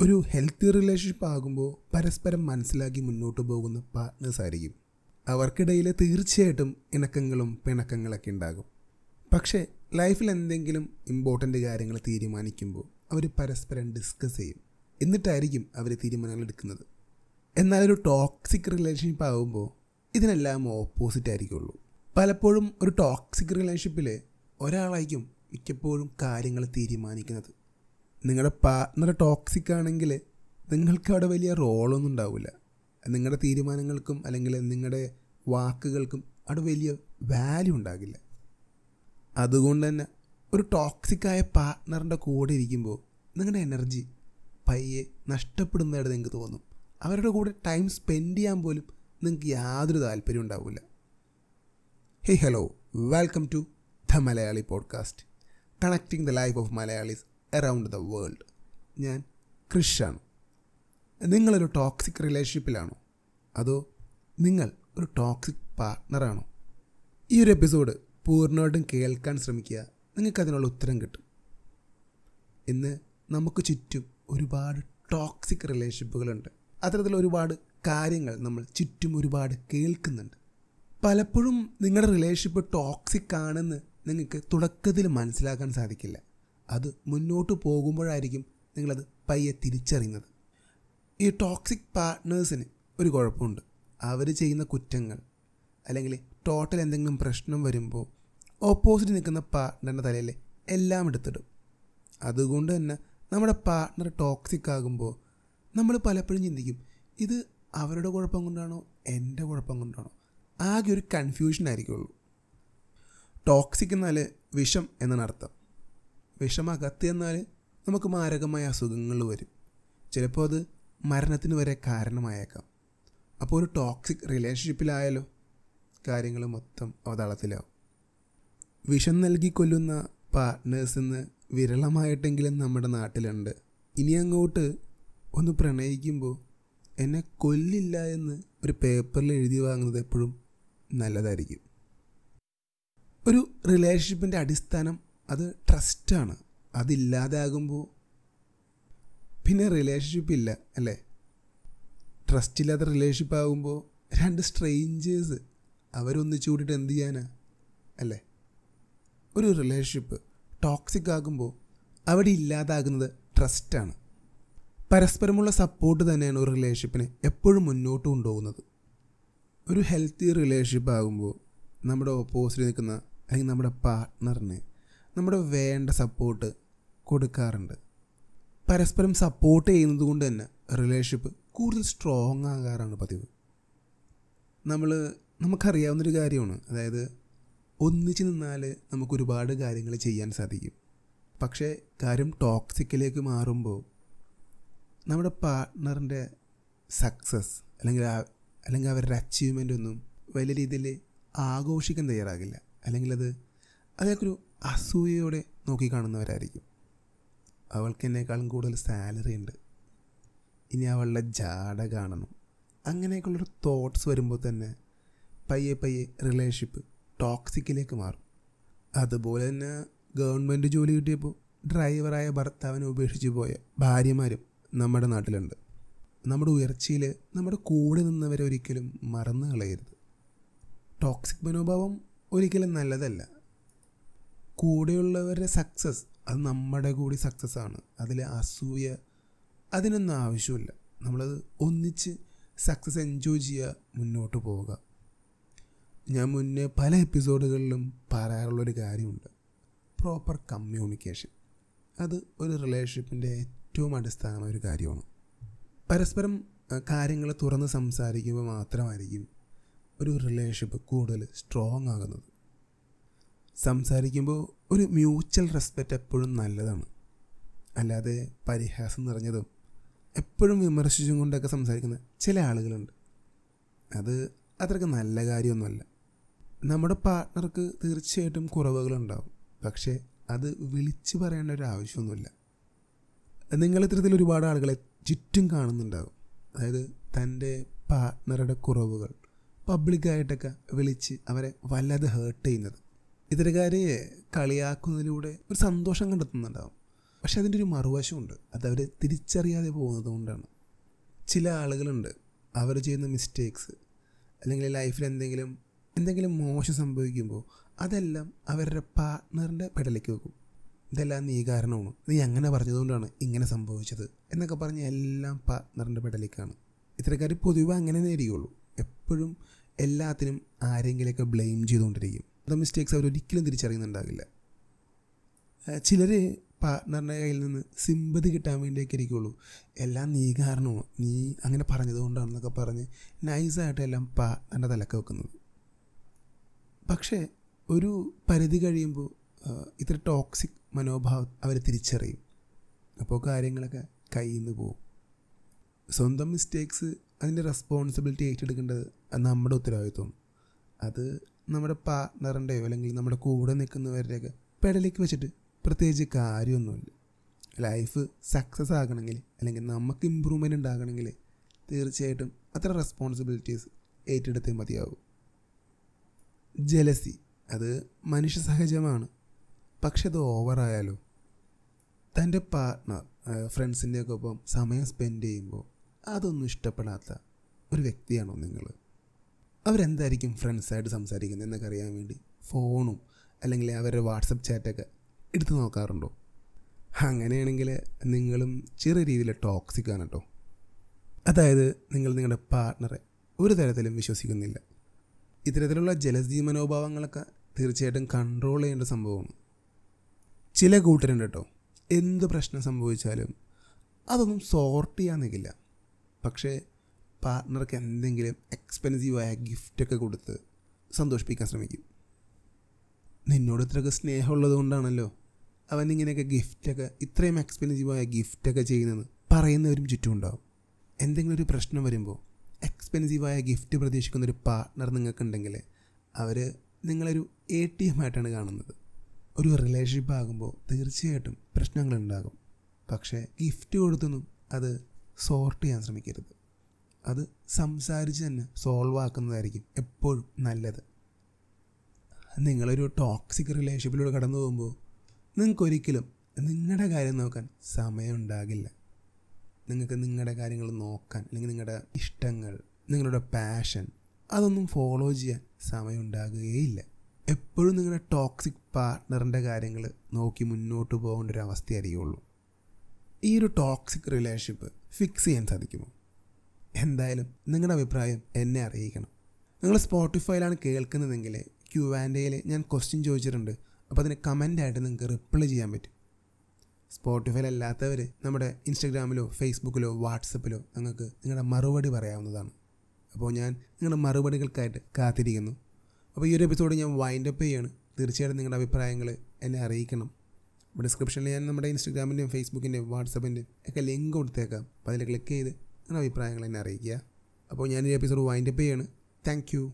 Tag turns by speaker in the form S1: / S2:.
S1: ഒരു healthy relationship ആകുമ്പോൾ പരസ്പരം മനസ്സിലാക്കി മുന്നോട്ട് പോകുന്ന പാർട്ട്നേഴ്സ് ആയിരിക്കും. അവർക്കിടയിൽ തീർച്ചയായിട്ടും ഇണക്കങ്ങളും പിണക്കങ്ങളൊക്കെ ഉണ്ടാകും. പക്ഷേ ലൈഫിൽ എന്തെങ്കിലും ഇമ്പോർട്ടന്റ് കാര്യങ്ങൾ തീരുമാനിക്കുമ്പോൾ അവർ പരസ്പരം ഡിസ്കസ് ചെയ്യും. എന്നിട്ടായിരിക്കും അവർ തീരുമാനങ്ങൾ എടുക്കുന്നത്. എന്നാൽ ഒരു ടോക്സിക് റിലേഷൻഷിപ്പ് ആകുമ്പോൾ ഇതിനെല്ലാം ഓപ്പോസിറ്റ് ആയിരിക്കുള്ളൂ. പലപ്പോഴും ഒരു ടോക്സിക് റിലേഷൻഷിപ്പിൽ ഒരാളായിരിക്കും മിക്കപ്പോഴും കാര്യങ്ങൾ തീരുമാനിക്കുന്നത്. നിങ്ങളുടെ പാർട്ട്ണർ ടോക്സിക് ആണെങ്കിൽ നിങ്ങൾക്ക് അവിടെ വലിയ റോളൊന്നും ഉണ്ടാവില്ല നിങ്ങളുടെ തീരുമാനങ്ങൾക്കും അല്ലെങ്കിൽ നിങ്ങളുടെ വാക്കുകൾക്കും അവിടെ വലിയ വാല്യൂ ഉണ്ടാകില്ല. അതുകൊണ്ട് തന്നെ ഒരു ടോക്സിക്കായ പാർട്ട്ണറിന്റെ കൂടെ ഇരിക്കുമ്പോൾ നിങ്ങളുടെ എനർജി പയ്യെ നഷ്ടപ്പെടുന്നതായിട്ട് നിങ്ങൾക്ക് തോന്നും. അവരുടെ കൂടെ ടൈം സ്പെൻഡ് ചെയ്യാൻ പോലും നിങ്ങൾക്ക് യാതൊരു താല്പര്യം ഉണ്ടാവില്ല hey hello welcome to the Malayali podcast connecting the life of Malayalis around the world ഞാൻ ക്രിഷാണ് നിങ്ങളൊരു ടോക്സിക് റിലേഷൻഷിപ്പിലാണോ അതോ നിങ്ങൾ ഒരു ടോക്സിക് പാർട്ട്ണറാണോ ഈ ഒരു എപ്പിസോഡ് പൂർണമായിട്ടും കേൾക്കാൻ ശ്രമിക്കുക. നിങ്ങൾക്ക് അതിനുള്ള ഉത്തരം കിട്ടും. ഇന്ന് നമുക്ക് ചുറ്റും ഒരുപാട് ടോക്സിക് റിലേഷൻഷിപ്പുകളുണ്ട് അത്തരത്തിൽ ഒരുപാട് കാര്യങ്ങൾ നമ്മൾ ചുറ്റും ഒരുപാട് കേൾക്കുന്നുണ്ട്. പലപ്പോഴും നിങ്ങളുടെ റിലേഷൻഷിപ്പ് ടോക്സിക് ആണെന്ന് നിങ്ങൾക്ക് തുടക്കത്തിൽ മനസ്സിലാക്കാൻ സാധിക്കില്ല. അത് മുന്നോട്ട് പോകുമ്പോഴായിരിക്കും നിങ്ങളത് പയ്യെ തിരിച്ചറിയുന്നത്. ഈ ടോക്സിക് പാർട്ട്നേഴ്സിന് ഒരു കുഴപ്പമുണ്ട്. അവർ ചെയ്യുന്ന കുറ്റങ്ങൾ അല്ലെങ്കിൽ ടോട്ടൽ എന്തെങ്കിലും പ്രശ്നം വരുമ്പോൾ ഓപ്പോസിറ്റ് നിൽക്കുന്ന പാർട്ട്ണറിന്റെ തലയിൽ എല്ലാം എടുത്തിടും. അതുകൊണ്ട് തന്നെ നമ്മുടെ പാർട്ട്ണർ ടോക്സിക് ആകുമ്പോൾ നമ്മൾ പലപ്പോഴും ചിന്തിക്കും ഇത് അവരുടെ കുഴപ്പം കൊണ്ടാണോ എന്റെ കുഴപ്പം കൊണ്ടാണോ? ആകെ ഒരു കൺഫ്യൂഷൻ ആയിരിക്കുള്ളൂ. ടോക്സിക് എന്നാൽ വിഷം എന്നാണ് അർത്ഥം. വിഷം അകത്ത് എന്നാൽ നമുക്ക് മാരകമായ അസുഖങ്ങൾ വരും. ചിലപ്പോൾ അത് മരണത്തിന് വരെ കാരണമായേക്കാം. അപ്പോൾ ഒരു ടോക്സിക് റിലേഷൻഷിപ്പിലായാലോ കാര്യങ്ങൾ മൊത്തം അവതാളത്തിലാവും. വിഷം നൽകി കൊല്ലുന്ന പാർട്ട്നേഴ്സ് ഇന്ന് വിരളമായിട്ടെങ്കിലും നമ്മുടെ നാട്ടിലുണ്ട്. ഇനി അങ്ങോട്ട് ഒന്ന് പ്രണയിക്കുമ്പോൾ എന്നെ കൊല്ലില്ല എന്ന് ഒരു പേപ്പറിൽ എഴുതി വാങ്ങുന്നത് എപ്പോഴും നല്ലതായിരിക്കും. ഒരു റിലേഷൻഷിപ്പിന്റെ അടിസ്ഥാനം അത് ട്രസ്റ്റാണ് അതില്ലാതാകുമ്പോൾ പിന്നെ റിലേഷൻഷിപ്പ് ഇല്ല അല്ലേ? ട്രസ്റ്റ് ഇല്ലാത്ത റിലേഷൻഷിപ്പ് ആകുമ്പോൾ രണ്ട് സ്ട്രേഞ്ചേഴ്സ് അവരൊന്നിച്ചു കൂടിയിട്ട് എന്ത് ചെയ്യാനാ അല്ലേ? ഒരു റിലേഷൻഷിപ്പ് ടോക്സിക് ആകുമ്പോൾ അവിടെ ഇല്ലാതാകുന്നത് ട്രസ്റ്റാണ് പരസ്പരമുള്ള സപ്പോർട്ട് തന്നെയാണ് ഒരു റിലേഷൻഷിപ്പിനെ എപ്പോഴും മുന്നോട്ട് കൊണ്ടുപോകുന്നത്. ഒരു ഹെൽത്തി റിലേഷൻഷിപ്പ് ആകുമ്പോൾ നമ്മുടെ ഓപ്പോസിറ്റ് നിൽക്കുന്ന അല്ലെങ്കിൽ നമ്മുടെ പാർട്ട്ണറിന് നമ്മുടെ വേണ്ട സപ്പോർട്ട് കൊടുക്കാറുണ്ട്. പരസ്പരം സപ്പോർട്ട് ചെയ്യുന്നത് കൊണ്ട് തന്നെ റിലേഷൻഷിപ്പ് കൂടുതൽ സ്ട്രോങ് ആകാറാണ് പതിവ്. നമ്മൾ നമുക്കറിയാവുന്നൊരു കാര്യമാണ്. അതായത് ഒന്നിച്ച് നിന്നാൽ നമുക്ക് ഒരുപാട് കാര്യങ്ങൾ ചെയ്യാൻ സാധിക്കും. പക്ഷേ കാര്യം ടോക്സിക്കിലേക്ക് മാറുമ്പോൾ നമ്മുടെ പാർട്ട്ണറിന്റെ സക്സസ് അല്ലെങ്കിൽ അല്ലെങ്കിൽ അവരുടെ അച്ചീവ്മെന്റ് ഒന്നും വലിയ രീതിയിൽ ആഘോഷിക്കാൻ തയ്യാറാകില്ല. അല്ലെങ്കിൽ അത് അതൊക്കെ ഒരു അസൂയയോടെ നോക്കിക്കാണുന്നവരായിരിക്കും അവൾക്ക് എന്നേക്കാളും കൂടുതൽ സാലറി ഉണ്ട്. ഇനി അവളുടെ ജാട കാണണം. അങ്ങനെയൊക്കെയുള്ളൊരു തോട്ട്സ് വരുമ്പോൾ തന്നെ പയ്യെ പയ്യെ റിലേഷൻഷിപ്പ് ടോക്സിക്കിലേക്ക് മാറും. അതുപോലെ തന്നെ ഗവൺമെന്റ് ജോലി കിട്ടിയപ്പോൾ ഡ്രൈവറായ ഭർത്താവിനെ ഉപേക്ഷിച്ച് പോയ ഭാര്യമാരും നമ്മുടെ നാട്ടിലുണ്ട്. നമ്മുടെ ഉയർച്ചയിൽ നമ്മുടെ കൂടെ നിന്നവരെ ഒരിക്കലും മറന്നു കളയരുത്. ടോക്സിക് മനോഭാവം ഒരിക്കലും നല്ലതല്ല. കൂടെയുള്ളവരുടെ സക്സസ് അത് നമ്മുടെ കൂടി സക്സസ് ആണ്. അതിൽ അസൂയ അതിനൊന്നും ആവശ്യമില്ല. നമ്മളത് ഒന്നിച്ച് സക്സസ് എൻജോയ് ചെയ്യുക മുന്നോട്ട് പോവുക. ഞാൻ മുന്നേ പല എപ്പിസോഡുകളിലും പറയാറുള്ളൊരു കാര്യമുണ്ട്. പ്രോപ്പർ കമ്മ്യൂണിക്കേഷൻ അത് ഒരു റിലേഷൻഷിപ്പിന്റെ ഏറ്റവും അടിസ്ഥാനമായ ഒരു കാര്യമാണ്. പരസ്പരം കാര്യങ്ങൾ തുറന്ന് സംസാരിക്കുമ്പോൾ മാത്രമായിരിക്കും ഒരു റിലേഷൻഷിപ്പ് കൂടുതൽ സ്ട്രോങ് ആകുന്നത്. സംസാരിക്കുമ്പോൾ ഒരു മ്യൂച്വൽ റെസ്പെക്റ്റ് എപ്പോഴും നല്ലതാണ്. അല്ലാതെ പരിഹാസം നിറഞ്ഞതും എപ്പോഴും വിമർശിച്ചും കൊണ്ടൊക്കെ സംസാരിക്കുന്ന ചില ആളുകളുണ്ട്. അത് അത്രയ്ക്ക് നല്ല കാര്യമൊന്നുമല്ല. നമ്മുടെ പാർട്ട്ണർക്ക് തീർച്ചയായിട്ടും കുറവുകളുണ്ടാവും. പക്ഷേ അത് വിളിച്ചു പറയേണ്ട ഒരു ആവശ്യമൊന്നുമില്ല. നിങ്ങൾ ഇത്തരത്തിൽ ഒരുപാട് ആളുകളെ ചുറ്റും കാണുന്നുണ്ടാവും. അതായത് തന്റെ പാർട്ട്ണറുടെ കുറവുകൾ പബ്ലിക്കായിട്ടൊക്കെ വിളിച്ച് അവരെ വല്ലാതെ ഹേർട്ട് ചെയ്യുന്നത്. ഇത്തരക്കാരെ കളിയാക്കുന്നതിലൂടെ ഒരു സന്തോഷം കണ്ടെത്തുന്നുണ്ടാവും. പക്ഷെ അതിന്റെ ഒരു മറുവശമുണ്ട്. അതവർ തിരിച്ചറിയാതെ പോകുന്നത് കൊണ്ടാണ്. ചില ആളുകളുണ്ട്. അവർ ചെയ്യുന്ന മിസ്റ്റേക്സ് അല്ലെങ്കിൽ ലൈഫിൽ എന്തെങ്കിലും എന്തെങ്കിലും മോശം സംഭവിക്കുമ്പോൾ അതെല്ലാം അവരുടെ പാർട്ട്ണറിന്റെ പെടലേക്ക് വെക്കും. ഇതെല്ലാം നീ കാരണമാണ്. നീ അങ്ങനെ പറഞ്ഞതുകൊണ്ടാണ് ഇങ്ങനെ സംഭവിച്ചത് എന്നൊക്കെ പറഞ്ഞ് എല്ലാം പാർട്ട്ണറിന്റെ പെടലേക്കാണ്. ഇത്തരക്കാർ പൊതുവെ അങ്ങനെ നേരിയുള്ളൂ എപ്പോഴും എല്ലാത്തിനും ആരെങ്കിലുമൊക്കെ ബ്ലെയിം ചെയ്തുകൊണ്ടിരിക്കും. അത് മിസ്റ്റേക്സ് അവർ ഒരിക്കലും തിരിച്ചറിയുന്നുണ്ടാകില്ല. ചിലർ പാർട്ട്ണറിന്റെ കയ്യിൽ നിന്ന് സിമ്പതി കിട്ടാൻ വേണ്ടിയൊക്കെ ഇരിക്കുള്ളൂ എല്ലാം നീ കാരണമാണ് നീ അങ്ങനെ പറഞ്ഞതുകൊണ്ടാണെന്നൊക്കെ പറഞ്ഞ് നൈസായിട്ട് എല്ലാം പാർട്ട്ണറിന്റെ തലക്ക് വെക്കുന്നത്. പക്ഷേ ഒരു പരിധി കഴിയുമ്പോൾ ഇത്ര ടോക്സിക് മനോഭാവം അവർ തിരിച്ചറിയും. അപ്പോൾ കാര്യങ്ങളൊക്കെ കയ്യിൽ നിന്ന് പോകും സ്വന്തം മിസ്റ്റേക്സ് അതിന്റെ റെസ്പോൺസിബിലിറ്റി ഏറ്റെടുക്കേണ്ടത് നമ്മുടെ ഉത്തരവാദിത്വം അത് നമ്മുടെ പാർട്ട്ണറിന്റെയോ അല്ലെങ്കിൽ നമ്മുടെ കൂടെ നിൽക്കുന്നവരുടെയൊക്കെ പെടലേക്ക് വെച്ചിട്ട് പ്രത്യേകിച്ച് കാര്യമൊന്നുമില്ല. ലൈഫ് സക്സസ് ആകണമെങ്കിൽ അല്ലെങ്കിൽ നമുക്ക് ഇമ്പ്രൂവ്മെന്റ് ഉണ്ടാകണമെങ്കിൽ തീർച്ചയായിട്ടും അത്ര റെസ്പോൺസിബിലിറ്റീസ് ഏറ്റെടുത്തേ മതിയാവും. ജലസി അത് മനുഷ്യ സഹജമാണ്. പക്ഷെ അത് ഓവറായാലോ തന്റെ പാർട്ട്ണർ ഫ്രണ്ട്സിന്റെയൊക്കെ ഒപ്പം സമയം സ്പെൻഡ് ചെയ്യുമ്പോൾ അതൊന്നും ഇഷ്ടപ്പെടാത്ത ഒരു വ്യക്തിയാണോ നിങ്ങൾ? അവരെന്തായിരിക്കും ഫ്രണ്ട്സായിട്ട് സംസാരിക്കുന്നത് എന്നൊക്കെ അറിയാൻ വേണ്ടി ഫോണും അല്ലെങ്കിൽ അവരുടെ വാട്സപ്പ് ചാറ്റൊക്കെ എടുത്തു നോക്കാറുണ്ടോ? അങ്ങനെയാണെങ്കിൽ നിങ്ങളും ചെറിയ രീതിയിൽ ടോക്സിക് ആണ് കേട്ടോ അതായത് നിങ്ങൾ നിങ്ങളുടെ പാർട്ട്ണറെ ഒരു തരത്തിലും വിശ്വസിക്കുന്നില്ല. ഇത്തരത്തിലുള്ള ജലസീ മനോഭാവങ്ങളൊക്കെ തീർച്ചയായിട്ടും കൺട്രോൾ ചെയ്യേണ്ട സംഭവമാണ്. ചില കൂട്ടരുണ്ട് കേട്ടോ എന്ത് പ്രശ്നം സംഭവിച്ചാലും അതൊന്നും സോർട്ട് ചെയ്യാൻ നിൽക്കില്ല പക്ഷേ പാർട്ട്ണർക്ക് എന്തെങ്കിലും എക്സ്പെൻസീവായ ഗിഫ്റ്റൊക്കെ കൊടുത്ത് സന്തോഷിപ്പിക്കാൻ ശ്രമിക്കും. നിന്നോട് ഇത്രയൊക്കെ സ്നേഹമുള്ളത് കൊണ്ടാണല്ലോ അവൻ ഇങ്ങനെയൊക്കെ ഗിഫ്റ്റൊക്കെ ഇത്രയും എക്സ്പെൻസീവായ ഗിഫ്റ്റൊക്കെ ചെയ്യുന്നതെന്ന് പറയുന്നവരും ചുറ്റും ഉണ്ടാവും എന്തെങ്കിലും ഒരു പ്രശ്നം വരുമ്പോൾ എക്സ്പെൻസീവായ ഗിഫ്റ്റ് പ്രതീക്ഷിക്കുന്ന ഒരു പാർട്ട്ണർ നിങ്ങൾക്കുണ്ടെങ്കിൽ അവർ നിങ്ങളൊരു എ ടി എം ആയിട്ടാണ് കാണുന്നത്. ഒരു റിലേഷൻഷിപ്പ് ആകുമ്പോൾ തീർച്ചയായിട്ടും പ്രശ്നങ്ങളുണ്ടാകും. പക്ഷേ ഗിഫ്റ്റ് കൊടുത്തൊന്നും അത് സോർട്ട് ചെയ്യാൻ ശ്രമിക്കരുത്. അത് സംസാരിച്ച് തന്നെ സോൾവ് ആക്കുന്നതായിരിക്കും എപ്പോഴും നല്ലത്. നിങ്ങളൊരു ടോക്സിക് റിലേഷൻഷിപ്പിലൂടെ കടന്നു പോകുമ്പോൾ നിങ്ങൾക്കൊരിക്കലും നിങ്ങളുടെ കാര്യം നോക്കാൻ സമയമുണ്ടാകില്ല. നിങ്ങൾക്ക് നിങ്ങളുടെ കാര്യങ്ങൾ നോക്കാൻ അല്ലെങ്കിൽ നിങ്ങളുടെ ഇഷ്ടങ്ങൾ നിങ്ങളുടെ പാഷൻ അതൊന്നും ഫോളോ ചെയ്യാൻ സമയം ഉണ്ടാകുകയില്ല എപ്പോഴും നിങ്ങളുടെ ടോക്സിക് പാർട്ട്ണറിന്റെ കാര്യങ്ങൾ നോക്കി മുന്നോട്ട് പോകേണ്ട ഒരു അവസ്ഥയായിരിക്കുള്ളൂ ഈ ഒരു ടോക്സിക് റിലേഷൻഷിപ്പ് ഫിക്സ് ചെയ്യാൻ സാധിക്കുമോ? എന്തായാലും നിങ്ങളുടെ അഭിപ്രായം എന്നെ അറിയിക്കണം. നിങ്ങൾ സ്പോട്ടിഫൈയിലാണ് കേൾക്കുന്നതെങ്കിൽ ക്യു ആൻഡയിൽ ഞാൻ ക്വസ്റ്റ്യൻ ചോദിച്ചിട്ടുണ്ട്. അപ്പോൾ അതിന് കമന്റായിട്ട് നിങ്ങൾക്ക് റിപ്ലൈ ചെയ്യാൻ പറ്റും. സ്പോട്ടിഫൈയിൽ അല്ലാത്തവർ നമ്മുടെ ഇൻസ്റ്റഗ്രാമിലോ ഫേസ്ബുക്കിലോ വാട്സപ്പിലോ നിങ്ങൾക്ക് നിങ്ങളുടെ മറുപടി പറയാവുന്നതാണ്. അപ്പോൾ ഞാൻ നിങ്ങളുടെ മറുപടികൾക്കായിട്ട് കാത്തിരിക്കുന്നു. അപ്പോൾ ഈ ഒരു എപ്പിസോഡ് ഞാൻ വൈൻഡ് അപ്പ് ചെയ്യാണ്. തീർച്ചയായിട്ടും നിങ്ങളുടെ അഭിപ്രായങ്ങൾ എന്നെ അറിയിക്കണം. ഡിസ്ക്രിപ്ഷനിൽ ഞാൻ നമ്മുടെ ഇൻസ്റ്റഗ്രാമിന്റെയും ഫേസ്ബുക്കിന്റെയും വാട്സപ്പിന്റെയും ഒക്കെ ലിങ്ക് കൊടുത്തേക്കാം. അപ്പോൾ അതിൽ ക്ലിക്ക് ചെയ്ത് നിങ്ങളുടെ അഭിപ്രായങ്ങൾ എന്നെ അറിയിക്കുക. അപ്പോൾ ഞാൻ ഈ എപ്പിസോഡ് വൈൻഡപ്പ് ചെയ്യാണ്. താങ്ക്